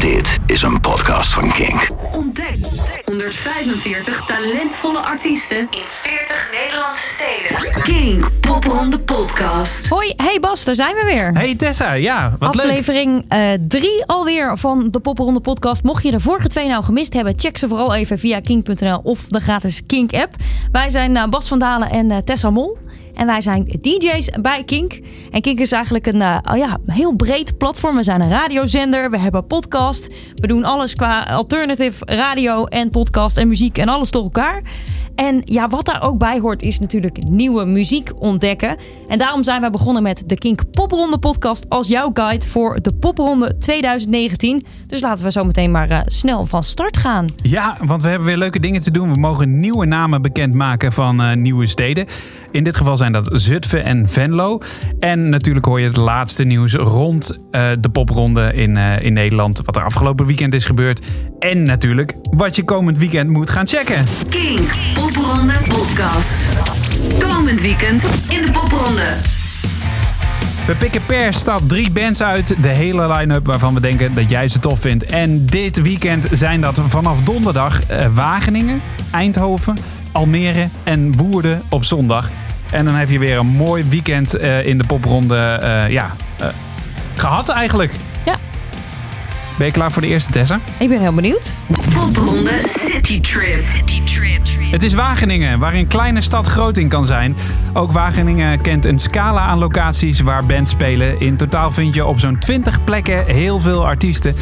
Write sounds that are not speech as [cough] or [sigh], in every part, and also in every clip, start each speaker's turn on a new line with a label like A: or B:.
A: Dit is een podcast van Kink.
B: Ontdek 145 talentvolle artiesten in 40 Nederlandse steden. Kink Popronde Podcast.
C: Hoi, hey Bas, daar zijn we weer.
D: Hey Tessa, ja, wat leuk.
C: Aflevering 3 alweer van de Popperonde podcast. Mocht je de vorige twee nou gemist hebben, check ze vooral even via kink.nl of de gratis Kink app. Wij zijn uh, Bas van Dalen en uh, Tessa Mol. En wij zijn DJ's bij Kink. En Kink is eigenlijk een uh, oh ja, heel breed platform. We zijn een radiozender, we hebben podcast. We doen alles qua alternative radio en podcast en muziek en alles door elkaar. En ja, wat daar ook bij hoort is natuurlijk nieuwe muziek ontdekken. En daarom zijn wij begonnen met de Kink Popronde podcast als jouw guide voor de Popronde 2019. Dus laten we zo meteen maar uh, snel van start gaan.
D: Ja, want we hebben weer leuke dingen te doen. We mogen nieuwe namen bekendmaken van uh, nieuwe steden. In dit geval zijn dat Zutphen en Venlo. En natuurlijk hoor je het laatste nieuws rond uh, de popronde in, in Nederland. Wat er afgelopen weekend is gebeurd. En natuurlijk wat je komend weekend moet gaan checken.
B: Kink Popronde Podcast. Komend weekend in de Popronde.
D: We pikken per stad drie bands uit. De hele line-up waarvan we denken dat jij ze tof vindt. En dit weekend zijn dat vanaf donderdag uh, Wageningen, Eindhoven, Almere en Woerden op zondag. En dan heb je weer een mooi weekend uh, in de popronde uh, ja, gehad eigenlijk.
C: Ja.
D: Ben je klaar voor de eerste, Tessa?
C: Ik ben heel benieuwd.
B: Popronde City Trip. City Trip.
D: Het is Wageningen, waar een kleine stad groot in kan zijn. Ook Wageningen kent een scala aan locaties waar bands spelen. In totaal vind je op zo'n 20 plekken heel veel artiesten.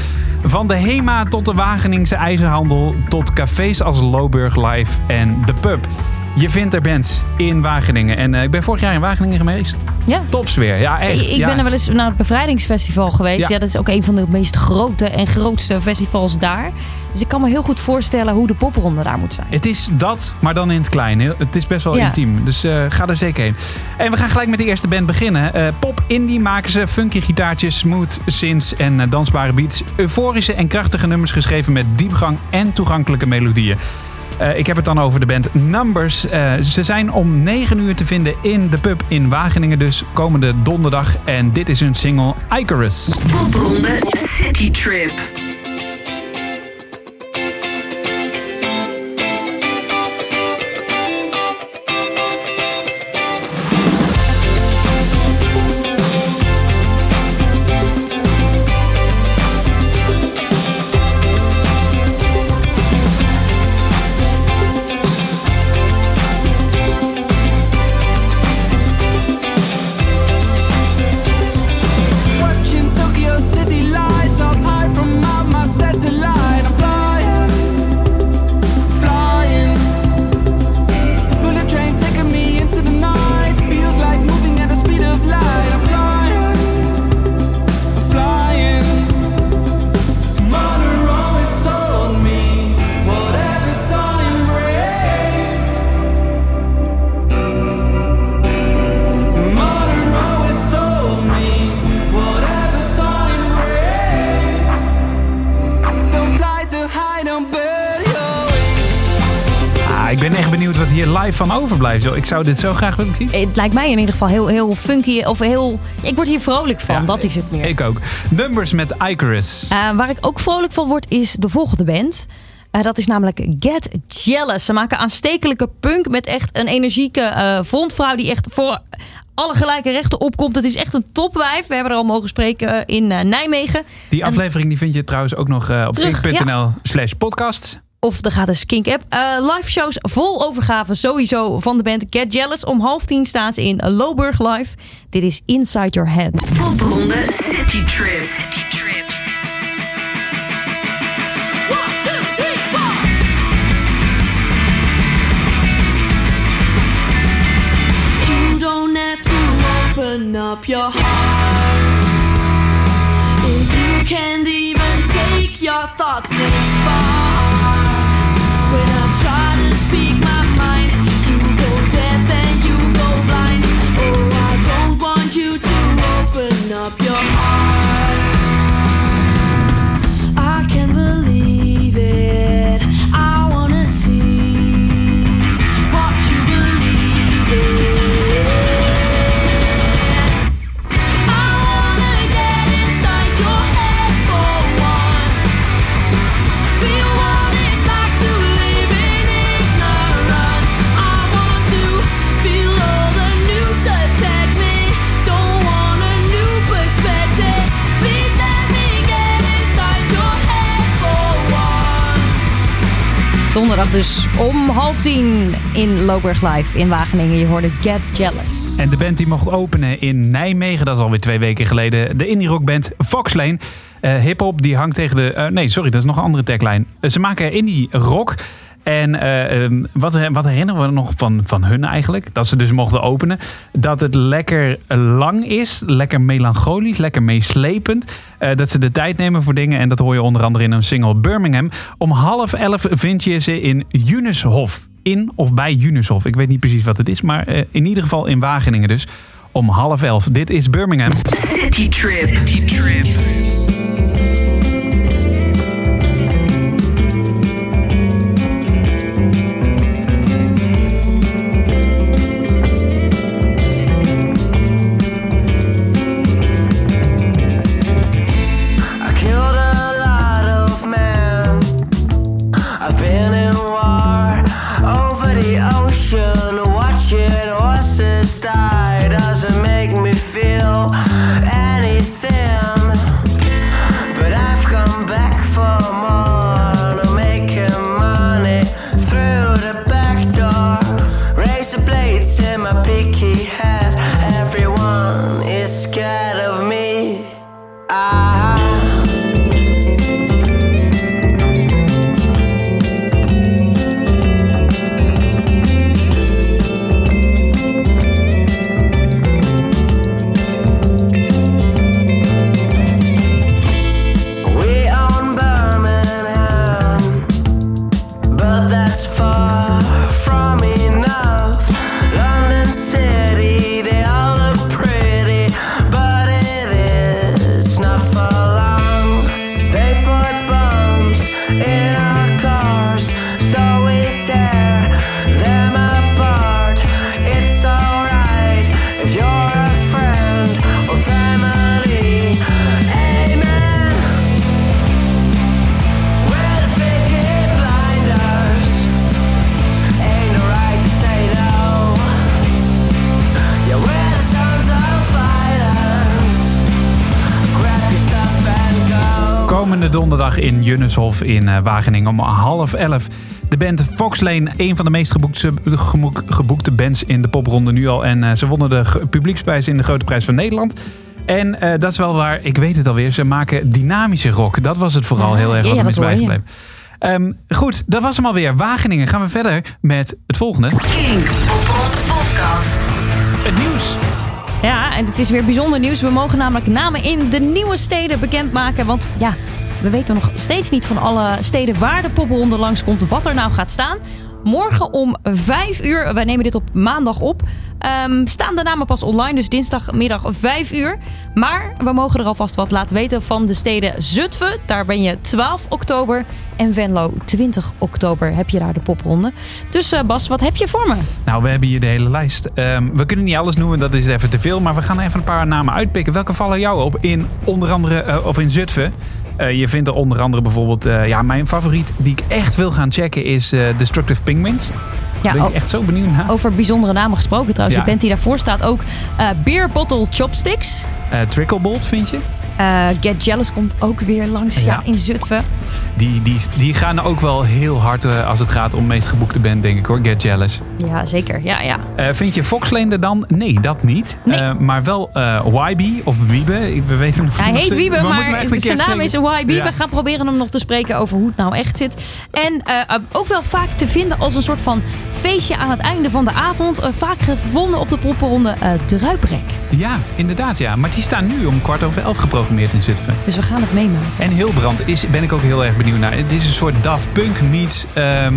D: Van de HEMA tot de Wageningse IJzerhandel tot cafés als Lowburg Live en The Pub. Je vindt er bands in Wageningen. En uh, ik ben vorig jaar in Wageningen geweest.
C: Ja.
D: Topsfeer. Ja, echt.
C: Ik, ik
D: ja.
C: ben er wel eens naar het bevrijdingsfestival geweest. Ja. ja. dat is ook een van de meest grote en grootste festivals daar. Dus ik kan me heel goed voorstellen hoe de popronde daar moet zijn.
D: Het is dat, maar dan in het klein. Het is best wel ja. intiem. Dus uh, ga er zeker heen. En we gaan gelijk met de eerste band beginnen. Uh, pop indie maken ze funky gitaartjes, smooth synths en uh, dansbare beats. Euforische en krachtige nummers geschreven met diepgang en toegankelijke melodieën. Uh, ik heb het dan over de band Numbers. Uh, ze zijn om 9 uur te vinden in de pub in Wageningen, dus komende donderdag. En dit is hun single Icarus.
B: City Trip.
D: Van overblijft. Ik zou dit zo graag willen zien.
C: Het lijkt mij in ieder geval heel, heel funky of heel... Ik word hier vrolijk van, ja, dat is het meer.
D: Ik ook. Numbers met Icarus.
C: Uh, waar ik ook vrolijk van word is de volgende band. Uh, dat is namelijk Get Jealous. Ze maken aanstekelijke punk met echt een energieke uh, frontvrouw die echt voor alle gelijke rechten opkomt. Het is echt een topwijf. We hebben er al mogen spreken in Nijmegen.
D: Die aflevering die vind je trouwens ook nog op kink.nl ja. slash podcast
C: of de gratis Kink app. Uh, live shows vol overgave sowieso van de band Get Jealous. Om half tien staan ze in Lowburg Live. Dit is Inside Your Head.
B: Popronde. City Trip.
C: Dus om half tien in Loberg Live in Wageningen. Je hoorde Get Jealous.
D: En de band die mocht openen in Nijmegen, dat is alweer twee weken geleden. De indie rockband Foxlane. Uh, Hip-hop die hangt tegen de. Uh, nee, sorry, dat is nog een andere tagline. Uh, ze maken indie rock. En uh, um, wat, wat, herinneren we nog van, van hun eigenlijk? Dat ze dus mochten openen. Dat het lekker lang is, lekker melancholisch, lekker meeslepend. Uh, dat ze de tijd nemen voor dingen. En dat hoor je onder andere in een single Birmingham. Om half elf vind je ze in Junishof. In of bij Junishof. Ik weet niet precies wat het is, maar uh, in ieder geval in Wageningen dus. Om half elf. Dit is Birmingham.
E: City Trip. City Trip.
D: Donderdag in Junneshof in Wageningen om half elf. De band Foxlane, een van de meest geboekte, geboekte bands in de popronde nu al. En uh, ze wonnen de publieksprijs in de Grote Prijs van Nederland. En uh, dat is wel waar, ik weet het alweer, ze maken dynamische rock. Dat was het vooral
C: Ja,
D: heel erg
C: ja,
D: wat er is bijgebleven. Ehm, goed, dat was hem alweer. Wageningen. Gaan we verder met het volgende.
E: Podcast.
D: Het nieuws.
C: Ja, en het is weer bijzonder nieuws. We mogen namelijk namen in de nieuwe steden bekendmaken. Want ja, we weten nog steeds niet van alle steden waar de popronde langskomt. Wat er nou gaat staan. Morgen om 5 uur, wij nemen dit op maandag op, ehm, staan de namen pas online. Dus dinsdagmiddag 5 uur. Maar we mogen er alvast wat laten weten van de steden Zutphen. Daar ben je 12 oktober. En Venlo 20 oktober heb je daar de popronde. Dus eh, Bas, wat heb je voor me?
D: Nou, we hebben hier de hele lijst. Ehm, we kunnen niet alles noemen, dat is even te veel. Maar we gaan even een paar namen uitpikken. Welke vallen jou op in onder andere, eh, of in Zutphen? Uh, je vindt er onder andere bijvoorbeeld... Uh, ja, mijn favoriet die ik echt wil gaan checken is uh, Destructive Penguins.
C: Ja,
D: ben ik
C: o-
D: echt zo benieuwd naar.
C: Over bijzondere namen gesproken trouwens.
D: Ja.
C: De band die daarvoor staat ook eh, Beer Bottle Chopsticks.
D: Tricklebolt vind je?
C: Eh, Get Jealous komt ook weer langs ja.
D: Ja.
C: in Zutphen.
D: Die, die, die gaan ook wel heel hard uh, als het gaat om meest geboekte band, denk ik hoor. Get Jealous.
C: Ja, zeker. Ja, ja.
D: Uh, vind je Foxlane er dan? Nee, dat niet.
C: Nee.
D: Maar wel YB of Wiebe. We weten nog
C: Hij
D: nog
C: heet Wiebe, maar zijn naam is. YB.
D: Ja.
C: We gaan proberen hem nog te spreken over hoe het nou echt zit. En eh, eh, ook wel vaak te vinden als een soort van feestje aan het einde van de avond. Eh, vaak gevonden op de poppenronde eh Druiprek.
D: Ja, inderdaad ja. Maar die staan nu om kwart over elf geprogrammeerd in Zutphen.
C: Dus we gaan het meemaken.
D: En Hilbrand is, ben ik ook heel erg benieuwd naar. Het is een soort Daft Punk meets... ehm,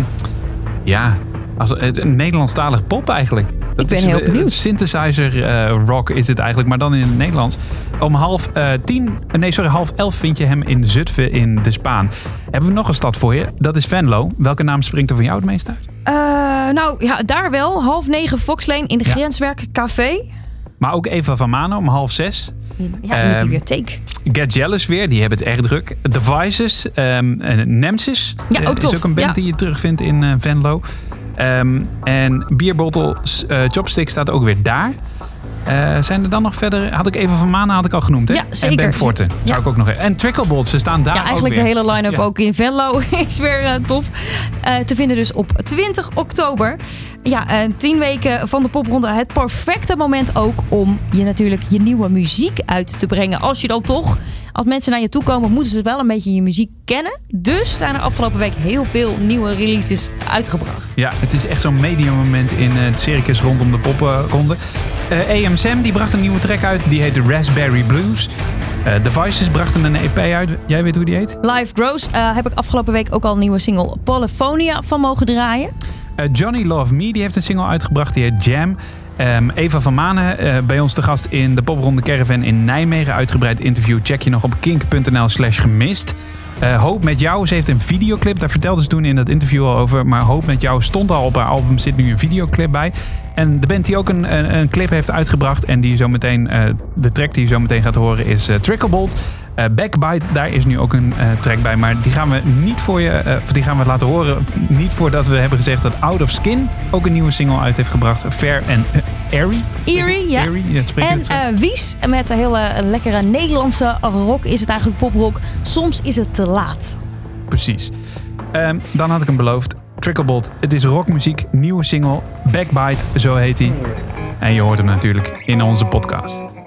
D: ja, als, een Nederlandstalig pop eigenlijk. Dat
C: ben
D: is,
C: heel benieuwd.
D: Synthesizer eh, rock is het eigenlijk, maar dan in het Nederlands. Om half eh, tien, eh, nee sorry, half elf vind je hem in Zutphen in de Spaan. Hebben we nog een stad voor je? Dat is Venlo. Welke naam springt er van jou het meest uit?
C: Nou ja, daar wel. Half negen Foxlane in de
D: Ja.
C: Grenswerk Café.
D: Maar ook Eva van Manen om half zes.
C: Ja, in de
D: Ehm,
C: bibliotheek.
D: Get Jealous weer, die hebben het erg druk. Devices, um, Nemesis.
C: Ja,
D: eh,
C: ook
D: is ook een band
C: ja.
D: die je terugvindt in eh, Venlo. Ehm, en Bierbottle uh, Chopstick staat ook weer daar. Eh, zijn er dan nog verder? Had ik even van Mana had ik al genoemd, hè?
C: Ja,
D: En
C: zeker.
D: Ben Forte zou ik ook nog even. En Tricklebolt, ze staan daar
C: Ja, eigenlijk
D: ook
C: de hele line-up
D: Ja.
C: ook in Venlo [laughs] is weer eh, tof. Eh, te vinden dus op 20 oktober. Ja, tien weken van de popronde. Het perfecte moment ook om je natuurlijk je nieuwe muziek uit te brengen. Als je dan toch, als mensen naar je toe komen, moeten ze wel een beetje je muziek kennen. Dus zijn er afgelopen week heel veel nieuwe releases uitgebracht.
D: Ja, het is echt zo'n medium moment in eh, het circus rondom de popronde. Eh AM Sam die bracht een nieuwe track uit. Die heet The Raspberry Blues. Eh The Vices brachten een EP uit. Jij weet hoe die heet?
C: Live Grows eh, heb ik afgelopen week ook al een nieuwe single Polyphonia van mogen draaien.
D: Eh, Johnny Love Me die heeft een single uitgebracht. Die heet Jam. Ehm, Eva van Manen, eh, bij ons te gast in de Popronde Caravan in Nijmegen. Uitgebreid interview. Check je nog op kink.nl slash gemist. Eh, Hoop met jou, ze heeft een videoclip. Daar vertelde ze toen in dat interview al over. Maar Hoop met jou stond al op haar album. Zit nu een videoclip bij. En de band die ook een, een, een clip heeft uitgebracht. En die zo meteen, eh, de track die je zo meteen gaat horen is eh, Tricklebolt. Eh, Backbite, daar is nu ook een track bij. Maar die gaan we niet voor je, of die gaan we laten horen. Niet voordat we hebben gezegd dat Out of Skin ook een nieuwe single uit heeft gebracht. Fair en eh, Airy.
C: Eerie, ja.
D: Airy, ja,
C: En Wies met de hele lekkere Nederlandse rock is het eigenlijk poprock. Soms is het te laat.
D: Precies. Ehm, dan had ik hem beloofd. Tricklebolt. Het is rockmuziek. Nieuwe single. Backbite, zo heet hij. En je hoort hem natuurlijk in onze podcast.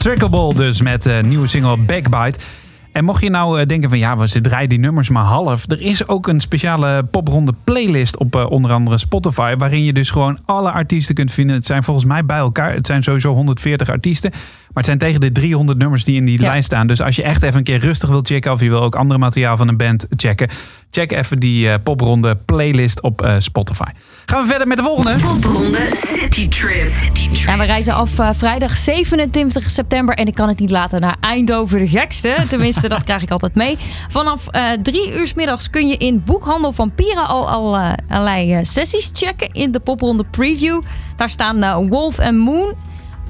D: Trickleball dus met de nieuwe single Backbite. En mocht je nou eh, denken van ja, we draaien die nummers maar half. Er is ook een speciale popronde playlist op eh, onder andere Spotify. Waarin je dus gewoon alle artiesten kunt vinden. Het zijn volgens mij bij elkaar. Het zijn sowieso 140 artiesten. Maar het zijn tegen de 300 nummers die in die
C: Ja.
D: lijst staan. Dus als je echt even een keer rustig wilt checken. Of je wil ook andere materiaal van een band checken. Check even die eh, popronde playlist op eh, Spotify. Gaan we verder met de volgende.
E: Popronde City Trip.
C: Ja, we reizen af eh, vrijdag 27 september. En ik kan het niet laten naar Eindhoven de gekste. [laughs] Tenminste, dat krijg ik altijd mee. Vanaf eh, drie uur 's middags kun je in boekhandel van Pira al, al eh, allerlei sessies checken. In de popronde preview. Daar staan Wolf en Moon.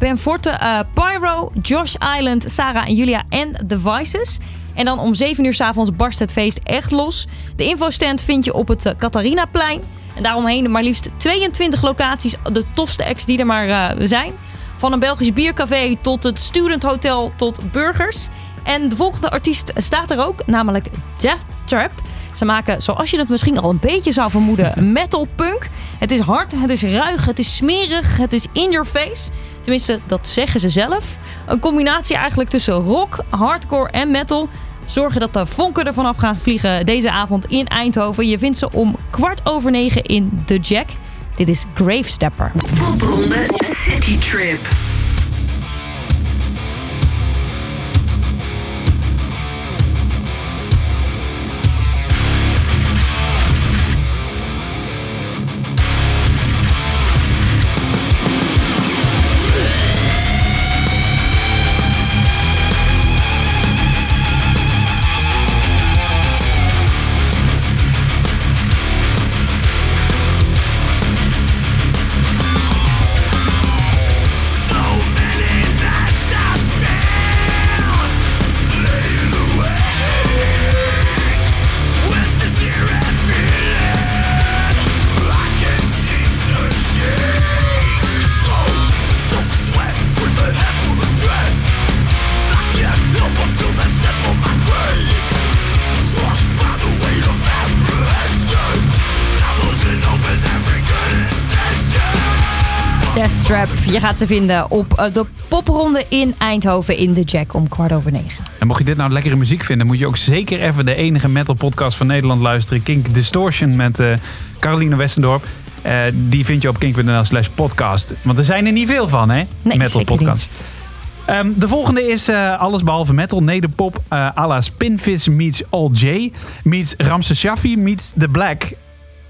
C: Ben Forte, eh, Pyro, Josh Island, Sarah en Julia en The Vices. En dan om 7 uur 's avonds barst het feest echt los. De infostand vind je op het eh, Catharinaplein. En daaromheen maar liefst 22 locaties. De tofste acts die er maar eh, zijn. Van een Belgisch biercafé tot het Student Hotel tot burgers. En de volgende artiest staat er ook, namelijk Death Trap. Ze maken, zoals je het misschien al een beetje zou vermoeden, [laughs] metal punk. Het is hard, het is ruig, het is smerig, het is in your face. Tenminste, dat zeggen ze zelf. Een combinatie eigenlijk tussen rock, hardcore en metal. Zorgen dat de vonken ervan af gaan vliegen deze avond in Eindhoven. Je vindt ze om kwart over negen in The Jack. Dit is Gravestepper.
E: Popronde City Trip.
C: Je gaat ze vinden op eh, de popronde in Eindhoven in de Jack om kwart over negen.
D: En mocht je dit nou lekkere muziek vinden, moet je ook zeker even de enige metal podcast van Nederland luisteren. Kink Distortion met eh, Caroline Westendorp. Eh, die vind je op kink.nl slash podcast. Want er zijn er niet veel van, hè?
C: Nee,
D: metal podcast. Ehm, de volgende is alles behalve metal. Nederpop eh à la Spinvis meets All J. Meets Ramses Shaffi meets The Black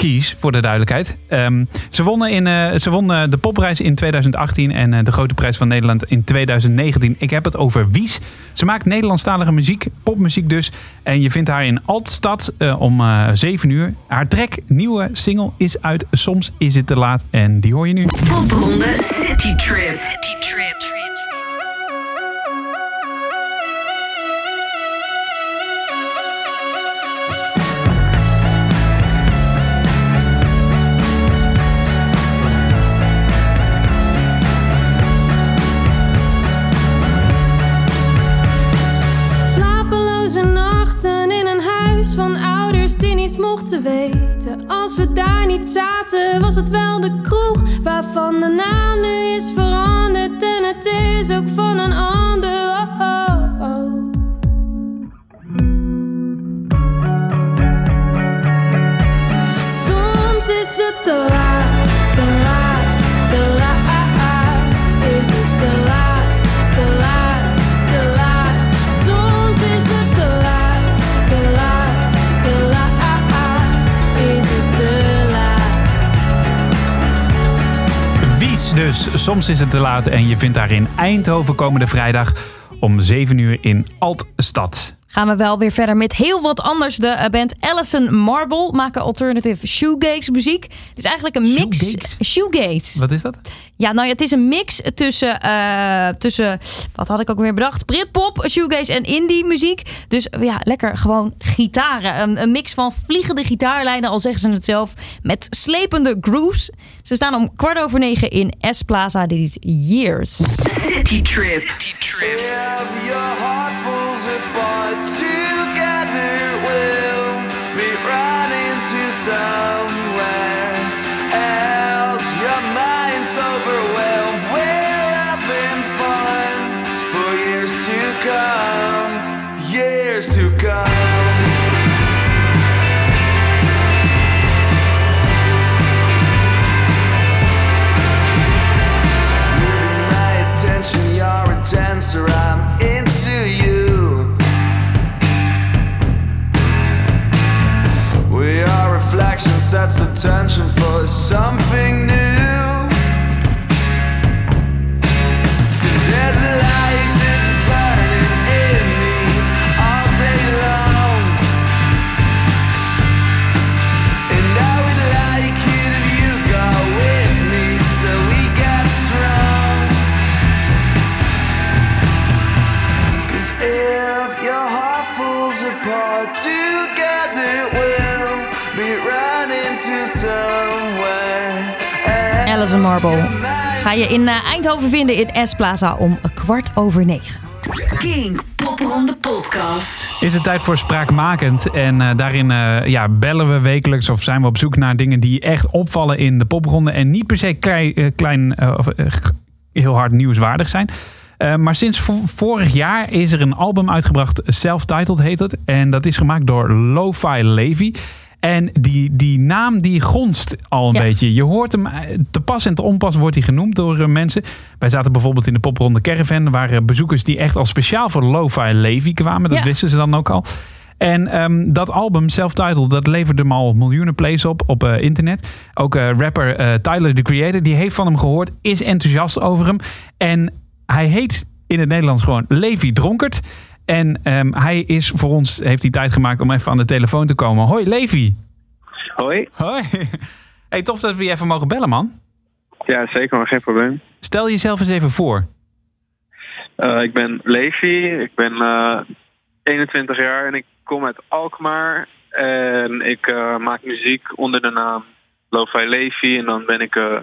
D: Keys, voor de duidelijkheid. Ehm, ze wonnen in, eh, ze won eh, de popprijs in 2018 en eh, de grote prijs van Nederland in 2019. Ik heb het over Wies. Ze maakt Nederlandstalige muziek, popmuziek dus. En je vindt haar in Altstad eh, om eh 7 uur. Haar track, nieuwe single, is uit Soms is het te laat. En die hoor je nu.
F: Popronde City Trip. City Trip.
G: Mochten weten. Als we daar niet zaten, was het wel de kroeg waarvan de naam nu is veranderd. En het is ook van een ander. Oh, oh, oh. Soms is het te laat,
D: dus. Soms is het te laat en je vindt haar in Eindhoven komende vrijdag om 7 uur in Altstad.
C: Gaan we wel weer verder met heel wat anders. De eh, band Allison Marble maken alternative shoegaze muziek. Het is eigenlijk een mix.
D: Shoegaze?
C: Shoegaze.
D: Wat is dat?
C: Ja, nou ja, het is een mix tussen, eh, tussen wat had ik ook weer bedacht? Britpop, shoegaze en indie muziek. Dus ja, lekker gewoon gitaren. Een, een mix van vliegende gitaarlijnen, al zeggen ze het zelf, met slepende grooves. Ze staan om kwart over negen in S Plaza. Dit is Years.
F: City Trip.
H: If your sun. sets the tension for something new.
C: Marble. Ga je in eh, Eindhoven vinden in S Plaza om kwart over negen.
F: King Popronde Podcast.
D: Is het tijd voor spraakmakend. En eh, daarin eh, ja, bellen we wekelijks of zijn we op zoek naar dingen die echt opvallen in de popronde. En niet per se klei- klein of heel hard nieuwswaardig zijn. Eh, maar sinds vo- vorig jaar is er een album uitgebracht, Self-Titled heet het. En dat is gemaakt door Lo-Fi Levy. En die, die naam die gonst al een
C: Ja.
D: beetje. Je hoort hem eh, te pas en te onpas wordt hij genoemd door eh, mensen. Wij zaten bijvoorbeeld in de popronde Caravan. Er waren bezoekers die echt al speciaal voor Lo-Fi Levy kwamen. Dat
C: Ja.
D: wisten ze dan ook al. En ehm, dat album, Self-Titled, dat leverde hem al miljoenen plays op op eh, internet. Ook rapper Tyler, the Creator, die heeft van hem gehoord. Is enthousiast over hem. En hij heet in het Nederlands gewoon Levi Dronkert. En ehm, hij is voor ons, heeft hij tijd gemaakt om even aan de telefoon te komen. Hoi Levi.
I: Hoi.
D: Hoi. [laughs] Hey, tof dat we je even mogen bellen, man.
I: Ja, zeker, maar geen probleem.
D: Stel jezelf eens even voor.
I: Eh, ik ben Levi, ik ben eh, 21 jaar en ik kom uit Alkmaar. En ik eh, maak muziek onder de naam Lo-Fi Levi. En dan ben ik, eh,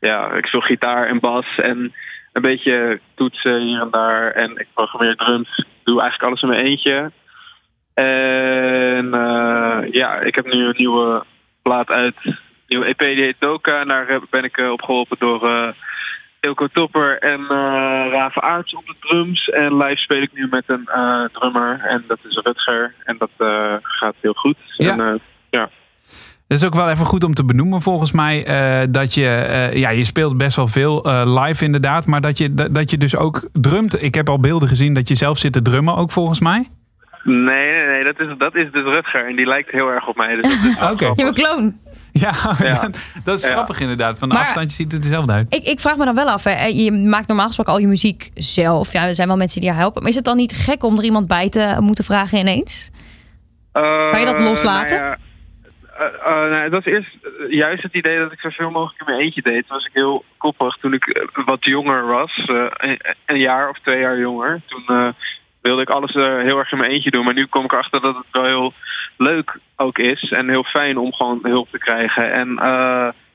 I: ja, ik speel gitaar en bas en een beetje toetsen hier en daar. En ik programmeer drums. Ik doe eigenlijk alles in mijn eentje. En eh, ja, ik heb nu een nieuwe plaat uit. Een nieuwe EP die heet Doka. En daar ben ik eh, op geholpen door eh, Ilko Topper en eh Raven Aarts op de drums. En live speel ik nu met een drummer en dat is Rutger. En dat gaat heel goed.
D: Ja.
I: En, ja.
D: Het is ook wel even goed om te benoemen volgens mij eh, dat je, eh, ja, je speelt best wel veel eh, live inderdaad, maar dat je, dat, dat je dus ook drumt. Ik heb al beelden gezien dat je zelf zit te drummen ook volgens mij.
I: Nee, nee, nee, dat is, dat is dus Rutger. En die lijkt heel erg op mij. Dus [laughs]
D: Oké.
C: Je een kloon.
D: Ja, [laughs]
I: Ja.
D: dat, dat is
I: Ja.
D: grappig inderdaad. Van de
C: Maar-
D: afstandje ziet het er hetzelfde uit.
C: Ik, ik vraag me dan wel af, hè. je maakt normaal gesproken al je muziek zelf. Ja, er zijn wel mensen die je helpen. Maar is het dan niet gek om er iemand bij te moeten vragen ineens?
I: Eh,
C: Kan je dat loslaten?
I: Nou ja, eh, nou, het was eerst eh, juist het idee dat ik zoveel mogelijk in mijn eentje deed. Toen was ik heel koppig toen ik wat jonger was. een, een jaar of twee jaar jonger. Toen wilde ik alles heel erg in mijn eentje doen. Maar nu kom ik erachter dat het wel heel leuk ook is. En heel fijn om gewoon hulp te krijgen. En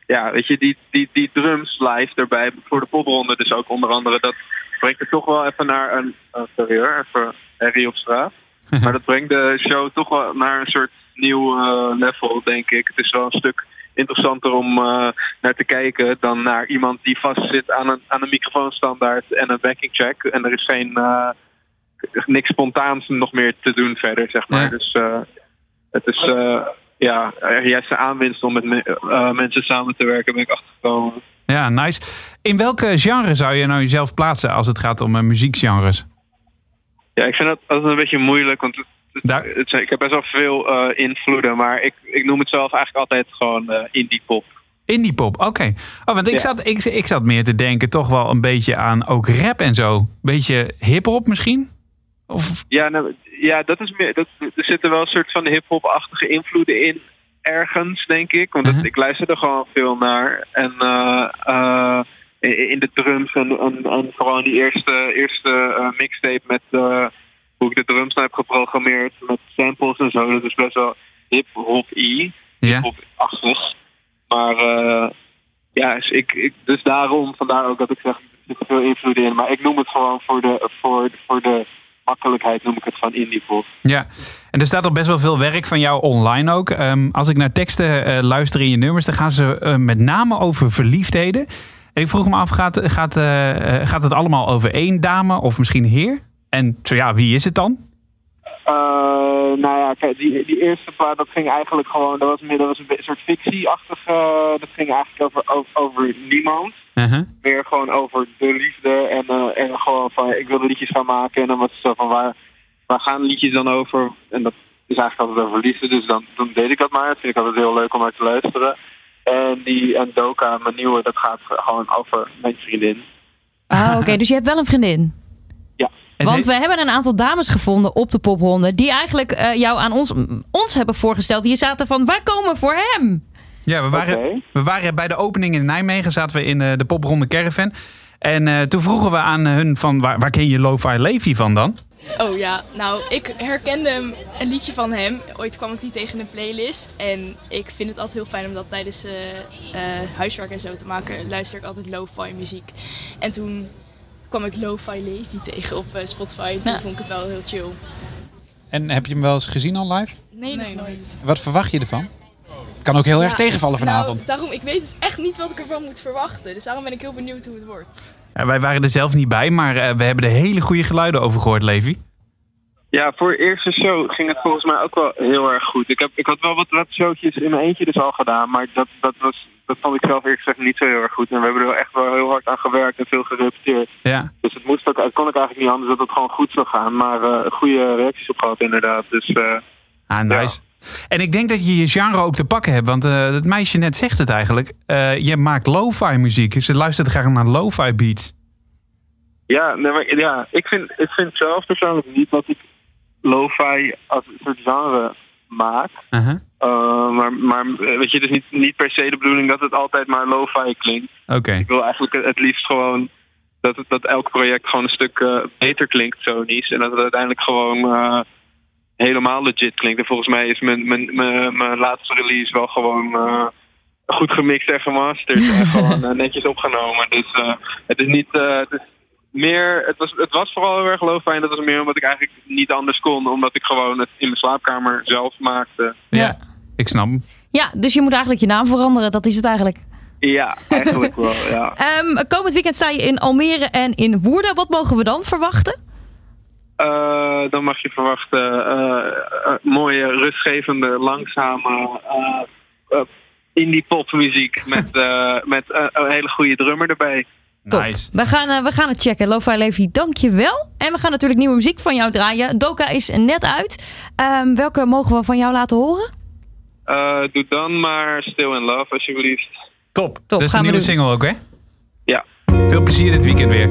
I: ja, weet je, die, die, die drums live erbij voor de popronde. Dus ook onder andere, dat brengt het toch wel even naar een... Uh, sorry even herrie op straat. [laughs] Maar dat brengt de show toch wel naar een soort nieuw eh, level, denk ik. Het is wel een stuk interessanter om eh, naar te kijken dan naar iemand die vastzit aan een, aan een microfoonstandaard en een backing track. En er is geen eh, niks spontaans nog meer te doen verder, zeg maar.
D: Ja.
I: Dus het is ja, juist een aanwinst om met me- mensen samen te werken, ben ik achtergekomen.
D: Ja, nice. In welke genre zou je nou jezelf plaatsen als het gaat om muziekgenres?
I: Ja, ik vind dat altijd een beetje moeilijk, want het, het-
D: Daar-
I: het- ik heb best wel veel eh, invloeden, maar ik, ik noem het zelf eigenlijk altijd gewoon eh, indie pop.
D: Indie pop, oké. Oh, want ik,
I: Ja.
D: zat, ik, ik zat meer te denken toch wel een beetje aan ook rap en zo. Beetje hip-hop misschien? Of,
I: Ja, nou, ja dat is meer, dat, er zitten wel een soort van hip-hop-achtige invloeden in. Ergens, denk ik. Want dat-
D: Mhm.
I: ik luister er gewoon veel naar. En eh, in de drums en, en, en vooral in die eerste, eerste eh, mixtape met eh, hoe ik de drums heb geprogrammeerd. Met samples en zo. Dat is best wel hip-hop-y.
D: ja?
I: Hip-hop-achtig. Maar eh, ja, dus, ik, ik, dus daarom, vandaar ook dat ik zeg, er veel invloeden in. Maar ik noem het gewoon voor de, voor, voor de makkelijkheid, noem ik het van indie pop.
D: Ja, en er staat al best wel veel werk van jou online ook. Ehm, als ik naar teksten luister in je nummers, dan gaan ze met name over verliefdheden. En ik vroeg me af, gaat, gaat, eh, eh, gaat het allemaal over één dame of misschien heer? En zo ja, wie is het dan?
I: Eh, nou ja, kijk, die, die eerste plaat, dat ging eigenlijk gewoon, dat was, dat was een soort fictieachtig, dat ging eigenlijk over, over, over niemand.
D: Uh-huh.
I: Meer gewoon over de liefde en, en gewoon van, ik wilde liedjes gaan maken en dan was het zo van, waar, waar gaan liedjes dan over? En dat is eigenlijk altijd over liefde, dus dan, dan deed ik dat maar. Dat vind ik altijd heel leuk om naar te luisteren. En die en Doka, mijn nieuwe, dat gaat gewoon over mijn vriendin.
C: Ah, oké. [laughs] dus je hebt wel een vriendin.
I: Ja.
C: Want we hebben een aantal dames gevonden op de popronde... die eigenlijk eh, jou aan ons, ons hebben voorgesteld. Die zaten van, waar komen we voor hem?
D: Ja, we waren, we waren bij de opening in Nijmegen, zaten we in eh, de popronde Caravan. En eh, toen vroegen we aan hun van, waar, waar ken je Lo-Fi Levi van dan?
J: Oh ja, nou, ik herkende hem, een liedje van hem. Ooit kwam ik die tegen in een playlist. En ik vind het altijd heel fijn om dat tijdens eh, eh, huiswerk en zo te maken. Luister ik altijd lo-fi muziek. En toen kwam ik lo-fi Levi tegen op eh, Spotify. En toen
C: Ja.
J: vond ik het wel heel chill.
K: En heb je hem wel eens gezien al live?
J: Nee, nog nooit.
K: Wat verwacht je ervan? Het kan ook heel erg tegenvallen vanavond.
J: Nou, daarom, ik weet dus echt niet wat ik ervan moet verwachten. Dus daarom ben ik heel benieuwd hoe het wordt.
D: Wij waren er zelf niet bij, maar eh, we hebben er hele goede geluiden over gehoord, Levi.
I: Ja, voor de eerste show ging het volgens mij ook wel heel erg goed. Ik, heb, ik had wel wat, wat showtjes in mijn eentje dus al gedaan, maar dat, dat, was, dat vond ik zelf eerlijk gezegd niet zo heel erg goed. En we hebben er echt wel heel hard aan gewerkt en veel gerepeteerd.
D: Ja.
I: Dus het, moest ook, het kon ik eigenlijk niet anders dat het gewoon goed zou gaan. Maar eh, goede reacties op gehad inderdaad. Dus eh,
D: Ah, nice. En ik denk dat je je genre ook te pakken hebt, want eh het meisje net zegt het eigenlijk. Eh, je maakt lo-fi muziek. Ze luistert graag naar lo-fi beats.
I: ja, nee, maar, ja ik, vind, ik vind zelf persoonlijk niet dat ik lo-fi als een soort genre maak. Eh, maar, maar weet je, het is niet, niet per se de bedoeling dat het altijd maar lo-fi klinkt.
D: Oké.
I: Ik wil eigenlijk het liefst gewoon dat, het, dat elk project gewoon een stuk beter klinkt, sonisch. En dat het uiteindelijk gewoon helemaal legit klinkt. En volgens mij is mijn, mijn, mijn, mijn laatste release wel gewoon eh, goed gemixt en gemasterd. en [laughs] gewoon eh, netjes opgenomen. Dus eh, het is niet. eh, het is meer, het, was, het was vooral heel erg lo-fi. En dat was meer omdat ik eigenlijk niet anders kon. Omdat ik gewoon het in mijn slaapkamer zelf maakte.
D: Ja. Ik snap hem.
C: Ja, dus je moet eigenlijk je naam veranderen. Dat is het eigenlijk.
I: Ja, eigenlijk wel, ja. [laughs]
C: Ehm, komend weekend sta je in Almere en in Woerden. Wat mogen we dan verwachten?
I: Eh, dan mag je verwachten eh, eh, mooie, rustgevende, langzame indie popmuziek [laughs] met, eh, met een hele goede drummer erbij.
C: Top. We gaan, we gaan het checken. Lo-Fi Levi, dank je wel. En we gaan natuurlijk nieuwe muziek van jou draaien. Doka is net uit. Ehm, welke mogen we van jou laten horen?
I: Eh, doe dan maar Still in Love, alsjeblieft.
D: Top.
C: Top,
D: dat is
C: gaan
D: een
C: we
D: nieuwe
C: doen.
D: single ook, hè?
I: Ja,
D: Veel plezier dit weekend weer.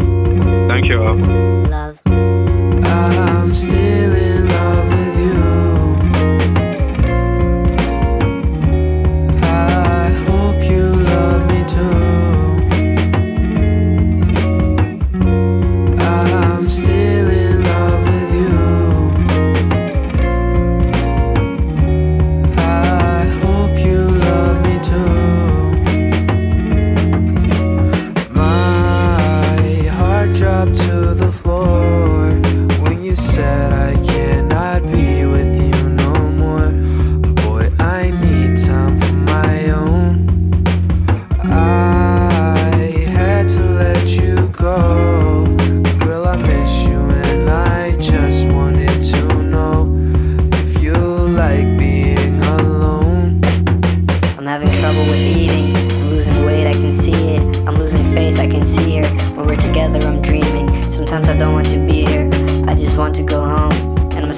I: dankjewel.
L: I'm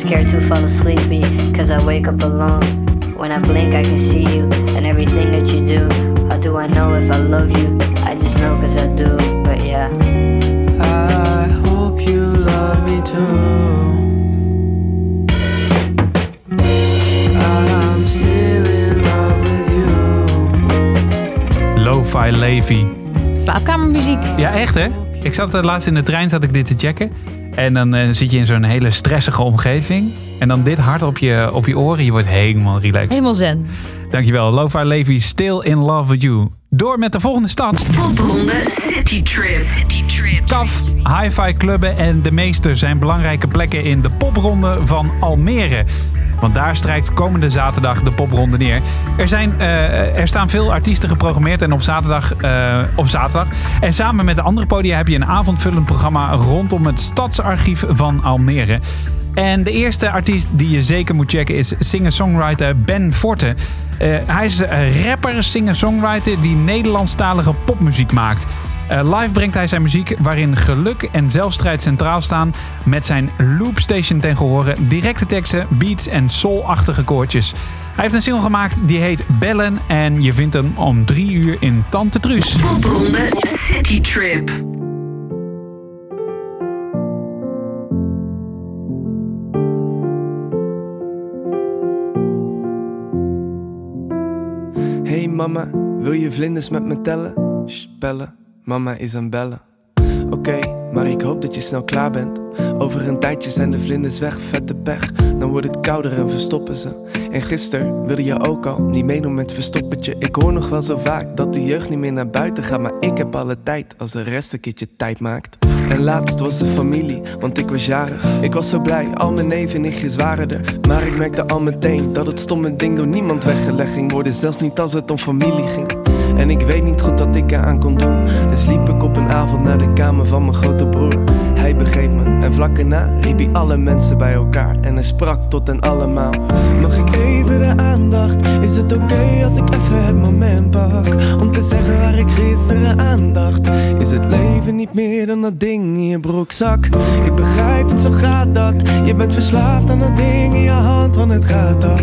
M: scared to fall asleep because I wake up alone. When I blink, I can see you and everything that you do. How do I know if I love you? I just know because I do. But yeah.
L: I hope you love me too. I'm still in love with you.
D: Lo-Fi Levi.
C: Slaapkamermuziek.
D: Ja, echt hè? Ik zat uh, laatst in de trein zat ik dit te checken. En dan eh, zit je in zo'n hele stressige omgeving. En dan dit hard op je, op je oren. Je wordt helemaal relaxed.
C: Helemaal zen.
D: Dankjewel. Lo-Fi Levi, Still in Love with You. Door met de volgende stad.
E: Popronde City Trip. City Trip.
D: TAF, hi-fi clubben en de meester zijn belangrijke plekken in de popronde van Almere. Want daar strijkt komende zaterdag de popronde neer. Er, zijn, eh, er staan veel artiesten geprogrammeerd en op zaterdag, eh, op zaterdag. En samen met de andere podia heb je een avondvullend programma rondom het stadsarchief van Almere. En de eerste artiest die je zeker moet checken is singer-songwriter Ben Forte. Eh, hij is een rapper, singer-songwriter die Nederlandstalige popmuziek maakt. Eh, live brengt hij zijn muziek waarin geluk en zelfstrijd centraal staan. Met zijn loopstation ten gehore, directe teksten, beats en soulachtige koortjes. Hij heeft een single gemaakt die heet Bellen en je vindt hem om drie uur in Tante Truus.
E: Popronde City Trip.
L: Hey mama, wil je vlinders met me tellen? Shh, bellen, mama is aan bellen. Maar ik hoop dat je snel klaar bent. Over een tijdje zijn de vlinders weg, vette pech. Dan wordt het kouder en verstoppen ze. En gisteren wilde je ook al niet meedoen met verstoppertje. Ik hoor nog wel zo vaak dat de jeugd niet meer naar buiten gaat. Maar ik heb alle tijd als de rest een keertje tijd maakt. En laatst was de familie, want ik was jarig. Ik was zo blij, al mijn neven en nichtjes waren er. Maar ik merkte al meteen dat het stomme ding door niemand weggelegd ging worden. Zelfs niet als het om familie ging. En ik weet niet goed wat ik eraan kon doen. Dus liep ik op een avond naar de kamer van mijn grote Hij begreep me en vlak erna riep hij alle mensen bij elkaar. En hij sprak tot hen allemaal. Mag ik even de aandacht? Is het oké als ik even het moment pak? Om te zeggen waar ik gisteren aandacht. Is het leven niet meer dan dat ding in je broekzak? Ik begrijp het, zo gaat dat. Je bent verslaafd aan dat ding in je hand, want het gaat af.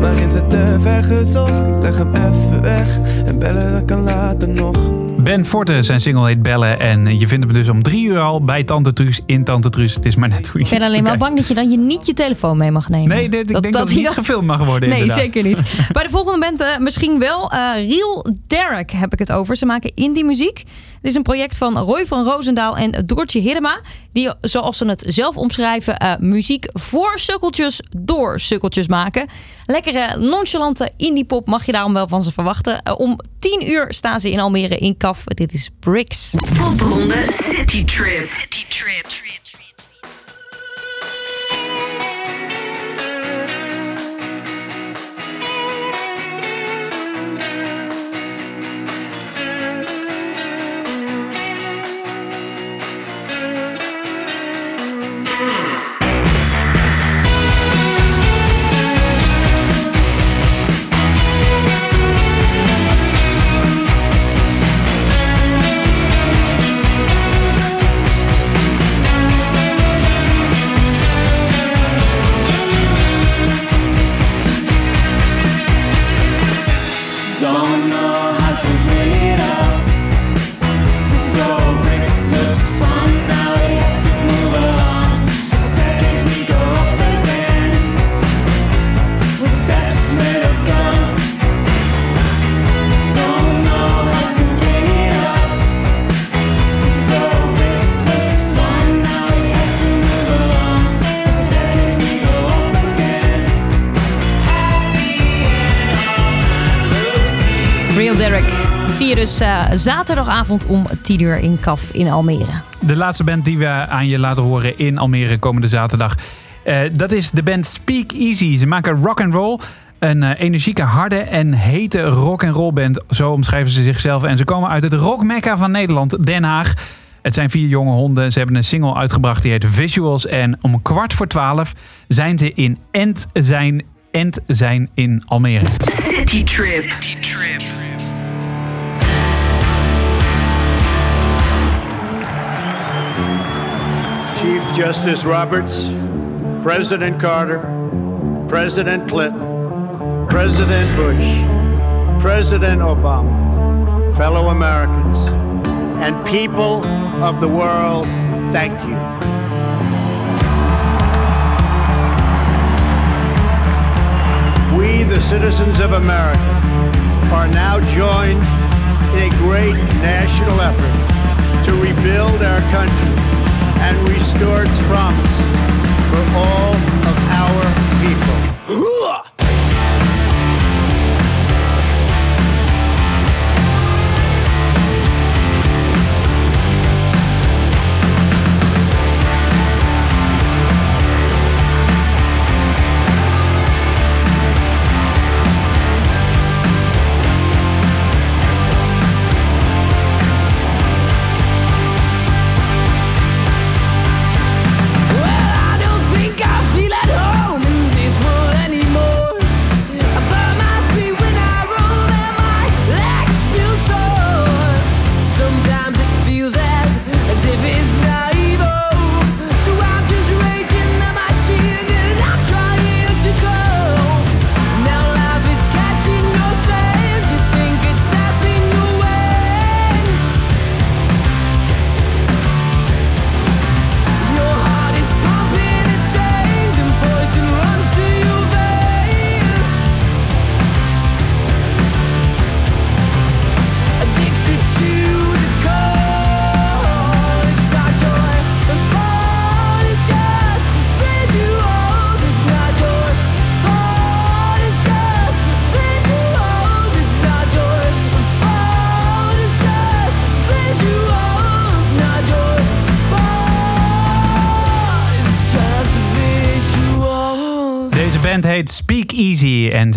L: Maar is het te ver gezocht? Leg hem even weg en bellen, dat kan later nog.
D: Ben Forte, zijn single heet Bellen. En je vindt hem dus om drie uur al bij Tante Truus in Tante Truus. Het is maar net hoe je
C: Ik ben alleen maar bang dat je dan je niet je telefoon mee mag nemen.
D: Nee, dit, ik denk dat,
C: hij
D: niet gefilmd mag worden
C: Nee,
D: inderdaad.
C: zeker niet. Bij de volgende band eh, misschien wel. eh Real Derek heb ik het over. Ze maken indie muziek. Het is een project van Roy van Roosendaal en Doortje Hiddema. Die, zoals ze het zelf omschrijven, eh, muziek voor sukkeltjes door sukkeltjes maken. Lekkere, nonchalante indie pop mag je daarom wel van ze verwachten. Eh, om 10 uur staan ze in Almere in Kaf. Dit is Bricks.
E: Popronde City Trip. City Trip.
C: Je dus eh, zaterdagavond om 10 uur in Caf in Almere.
D: De laatste band die we aan je laten horen in Almere komende zaterdag. eh, dat is de band Speak Easy. Ze maken rock and roll. Een eh, energieke, harde en hete rock and roll band. Zo omschrijven ze zichzelf. En ze komen uit het rockmekka van Nederland, Den Haag. Het zijn vier jonge honden. Ze hebben een single uitgebracht die heet Visuals. En om kwart voor twaalf zijn ze in End zijn, End zijn in Almere.
F: City Trip.
E: Chief Justice Roberts, President Carter, President Clinton, President Bush, President Obama, fellow Americans, and people of the world, thank you. We, the citizens of America, are now joined in a great national effort to rebuild our country and restore its promise for all of our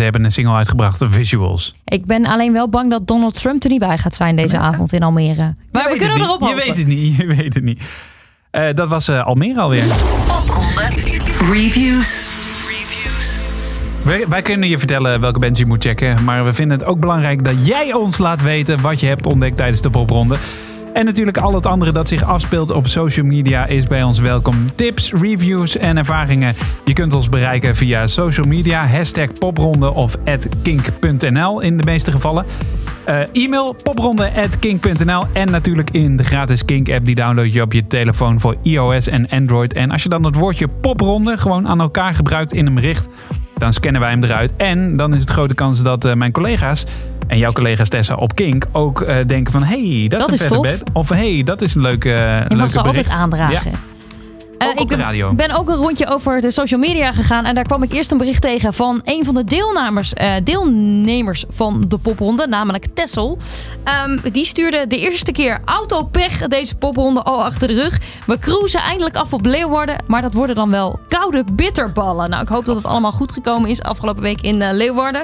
D: ze hebben een single uitgebracht, Visuals.
C: Ik ben alleen wel bang dat Donald Trump er niet bij gaat zijn deze avond in Almere. Maar we kunnen erop hopen.
D: Je weet het niet, je weet het niet. Eh, dat was eh, Almere alweer.
F: Reviews.
D: Wij, wij kunnen je vertellen welke bands je moet checken. Maar we vinden het ook belangrijk dat jij ons laat weten wat je hebt ontdekt tijdens de popronde. En natuurlijk al het andere dat zich afspeelt op social media is bij ons welkom. Tips, reviews en ervaringen. Je kunt ons bereiken via social media, hashtag popronde of kink.nl in de meeste gevallen. Eh, e-mail popronde.kink.nl en natuurlijk in de gratis Kink app. Die download je op je telefoon voor iOS en Android. En als je dan het woordje popronde gewoon aan elkaar gebruikt in een bericht, dan scannen wij hem eruit. En dan is het grote kans dat eh, mijn collega's en jouw collega's Tessa op Kink ook eh, denken van... hey, dat,
C: Dat
D: is
C: is
D: een
C: tof.
D: bed. Of hey, dat is een leuke
C: Je
D: leuke
C: mag ze altijd
D: bericht.
C: aandragen.
D: Ja.
C: Eh,
D: de.
C: Ik ben ook een rondje over de social media gegaan. En daar kwam ik eerst een bericht tegen van een van de deelnemers, eh, deelnemers van de popronde. Namelijk Tessel. Ehm, die stuurde de eerste keer autopech deze popronde al achter de rug. We cruisen eindelijk af op Leeuwarden. Maar dat worden dan wel koude bitterballen. Nou, ik hoop dat het allemaal goed gekomen is afgelopen week in eh, Leeuwarden.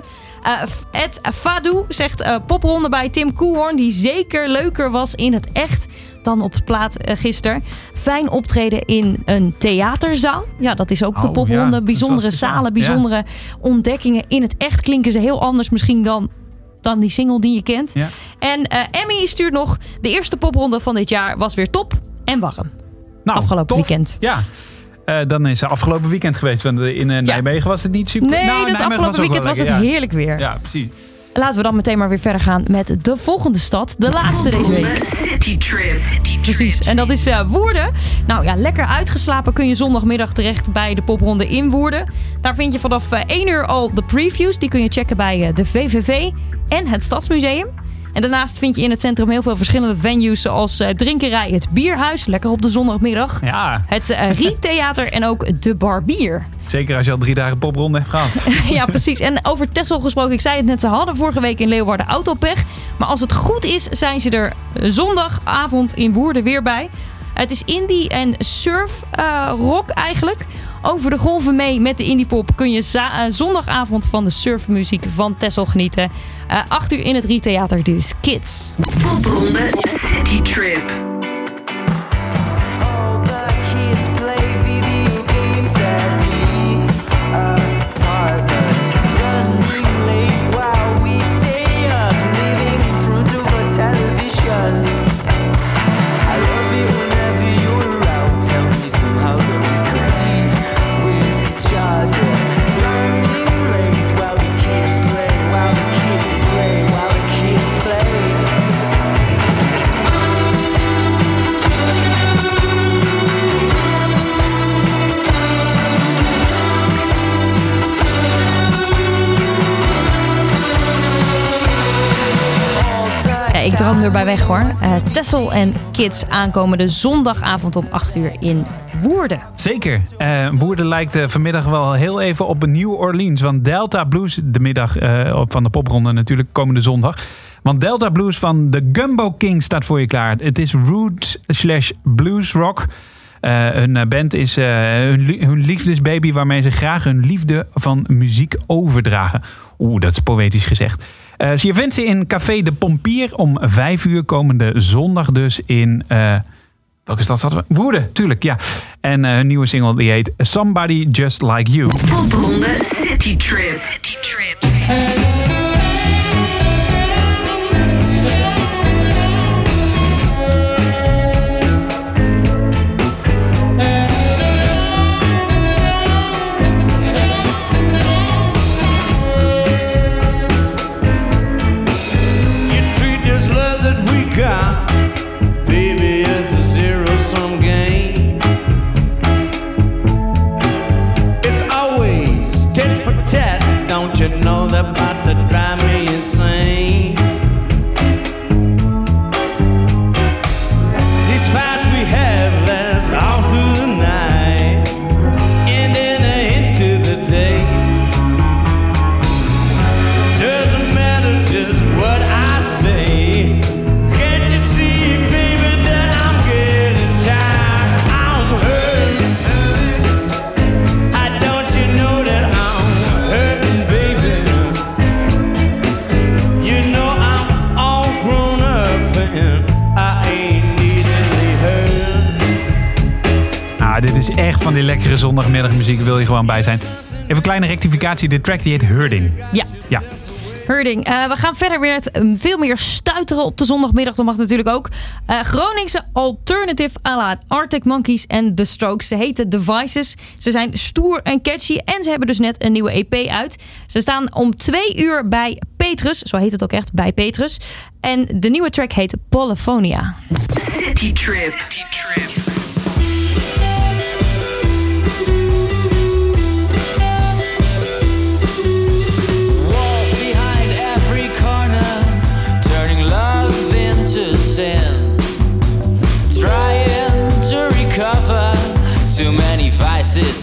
C: Ed Fadu zegt popronde bij Tim Koehoorn. Die zeker leuker was in het echt dan op het plaat eh, gisteren. Fijn optreden in een theaterzaal. Ja, dat is ook de
D: Oh,
C: popronde.
D: ja,
C: bijzondere zalen, bijzondere ontdekkingen. In het echt klinken ze heel anders misschien dan, dan die single die je kent.
D: Ja.
C: En eh, Emmy stuurt nog... De eerste popronde van dit jaar was weer top en warm.
D: Nou,
C: Afgelopen
D: tof.
C: weekend.
D: Ja. Eh, dan is het afgelopen weekend geweest. Want in Nijmegen was het niet super.
C: Nee,
D: Nou,
C: dat
D: Nijmegen
C: afgelopen weekend was het heerlijk weer.
D: Ja, precies.
C: Laten we dan meteen maar weer verder gaan met de volgende stad. De laatste deze week.
F: City Trip.
C: Precies, en dat is eh, Woerden. Nou ja, lekker uitgeslapen kun je zondagmiddag terecht bij de popronde in Woerden. Daar vind je vanaf eh, 1 uur al de previews. Die kun je checken bij eh, de VVV en het Stadsmuseum. En daarnaast vind je in het centrum heel veel verschillende venues... zoals eh, Drinkerij, het Bierhuis, lekker op de zondagmiddag.
D: Ja,
C: Het eh, [laughs] Riettheater en ook de Barbier.
D: zeker als je al drie dagen popronde hebt gehad. [laughs]
C: ja, precies. En over Texel gesproken, ik zei het net, ze hadden vorige week in Leeuwarden autopech. Maar als het goed is, zijn ze er zondagavond in Woerden weer bij. Het is indie en surf eh, rock eigenlijk. Over de golven mee met de indiepop kun je eh, zondagavond van de surfmuziek van Texel genieten. Eh 8 uur in het Riettheater, dit is Kids.
N: City Trip.
C: Ik droom erbij weg hoor. Eh Tessel en Kids aankomende zondagavond om 8 uur in Woerden.
D: Zeker. Eh Woerden lijkt eh, vanmiddag wel heel even op New Orleans. Want Delta Blues, de middag van de popronde natuurlijk, komende zondag. Want Delta Blues van de Gumbo King staat voor je klaar. Het is roots slash blues rock. Hun band is hun, hun liefdesbaby waarmee ze graag hun liefde van muziek overdragen. Oeh, dat is poëtisch gezegd. Eh, je vindt ze in Café de Pompier om vijf uur komende zondag dus in... eh, welke stad zaten we? Woerden, tuurlijk, ja. En eh, hun nieuwe single die heet Somebody Just Like You.
N: Popronde City Trip. City Trip.
D: Lekkere zondagmiddagmuziek. Wil je gewoon bij zijn. Even een kleine rectificatie. De track die heet Hurding.
C: Ja.
D: Ja.
C: Herding. Eh, we gaan verder weer het, um, veel meer stuiteren op de zondagmiddag. Dat mag natuurlijk ook. Eh, Groningse alternative à la Arctic Monkeys en The Strokes. Ze heten Devices. Ze zijn stoer en catchy. En ze hebben dus net een nieuwe EP uit. Ze staan om twee uur bij Petrus. Zo heet het ook echt, bij Petrus. En de nieuwe track heet Polyphonia.
N: City Trip. City Trip.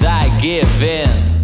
E: I give in.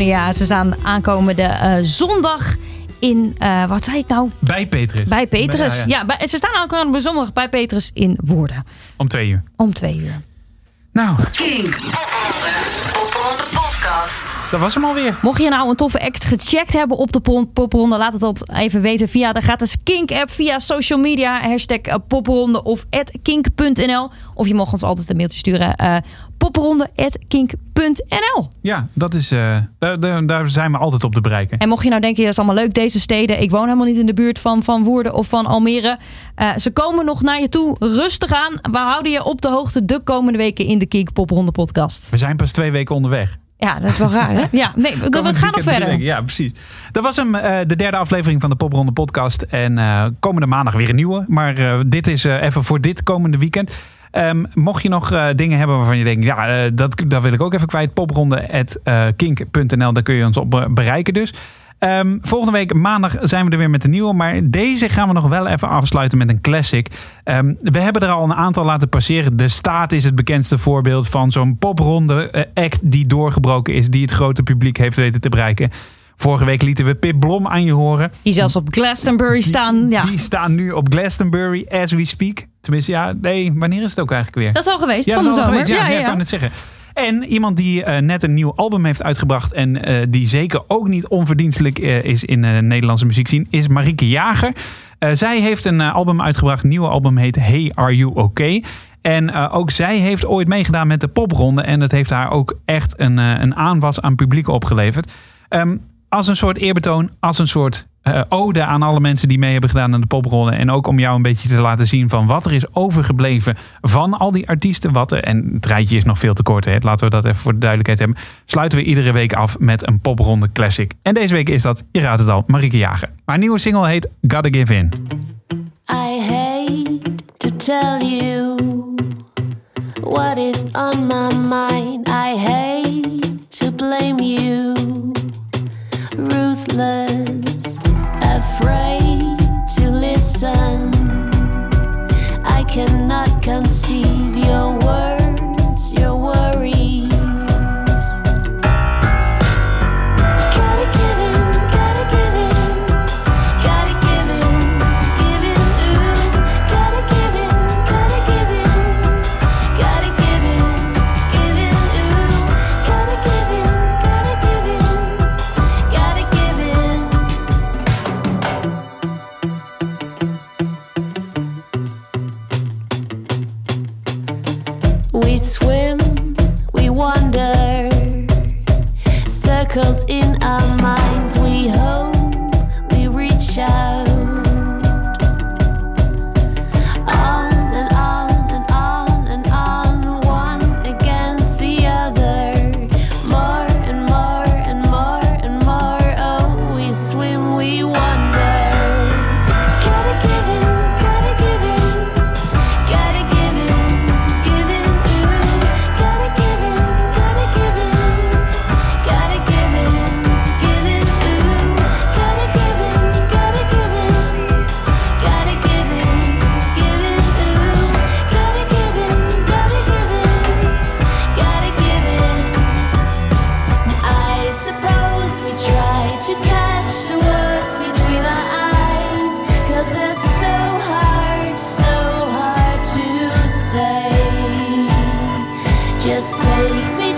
E: Polyphonia.
C: Ze staan aankomende eh, zondag in... eh, wat zei ik nou?
D: Bij Petrus.
C: Bij Petrus.
D: Ja,
C: Ja,
D: ja.
C: bij- ze staan aankomende zondag bij Petrus in Woerden.
D: Om twee uur.
C: Om twee uur.
D: Nou,
N: podcast.
D: dat was hem alweer.
C: Mocht je nou een toffe act gecheckt hebben op de popronde, laat het dat even weten via de gratis Kink-app, via social media, hashtag eh, popronde of kink.nl. Of je mag ons altijd een mailtje sturen, eh popronde.kink.nl.
D: Ja, dat is, eh, daar, daar, zijn we altijd op te bereiken.
C: En mocht je nou denken, dat is allemaal leuk, deze steden. Ik woon helemaal niet in de buurt van, van Woerden of van Almere. Eh, ze komen nog naar je toe. Rustig aan. We houden je op de hoogte de komende weken in de Kink Popronde podcast.
D: We zijn pas twee weken onderweg.
C: Ja, dat is wel raar hè? Ja, nee, we, gaan nog verder.
D: Ja, precies. Dat was hem, eh, de derde aflevering van de Popronde podcast. En eh, komende maandag weer een nieuwe. Maar eh, dit is eh, even voor dit komende weekend. Ehm, mocht je nog eh, dingen hebben waarvan je denkt, ja, eh, dat, wil ik ook even kwijt. Popronde.kink.nl, daar kun je ons op eh, bereiken dus. Ehm, volgende week maandag zijn we er weer met een nieuwe. Maar deze gaan we nog wel even afsluiten met een classic. Ehm, we hebben er al een aantal laten passeren. De Staat is het bekendste voorbeeld van zo'n popronde eh, act die doorgebroken is. Die het grote publiek heeft weten te bereiken. Vorige week lieten we Pip Blom aan je horen.
C: Die zelfs op Glastonbury staan. Ja,
D: Die staan nu op Glastonbury as we speak. Tenminste, ja, nee, wanneer is het ook eigenlijk weer?
C: dat is al geweest
D: Ja,
C: van de zomer.
D: geweest. Ja,
C: ja,
D: ja,
C: ja,
D: ik kan het zeggen. En iemand die eh, net een nieuw album heeft uitgebracht en eh, die zeker ook niet onverdienstelijk eh, is in de Nederlandse muziek zien, is Marieke Jager. Zij heeft een album uitgebracht. Nieuwe album heet Hey Are You Okay? En ook zij heeft ooit meegedaan met de popronde. En dat heeft haar ook echt een, een aanwas aan publiek opgeleverd. Ehm, als een soort eerbetoon, als een soort eh, ode aan alle mensen die mee hebben gedaan aan de popronde. En ook om jou een beetje te laten zien van wat er is overgebleven van al die artiesten. Wat er, en het rijtje is nog veel te kort, hè. laten we dat even voor de duidelijkheid hebben. Sluiten we iedere week af met een popronde classic. En deze week is dat, je raadt het al, Marieke Jager. Haar nieuwe single heet Gotta Give In.
B: I hate to tell you what is on my mind. I hate to blame you. Ruthless, afraid to listen. I cannot conceive your words, Just take me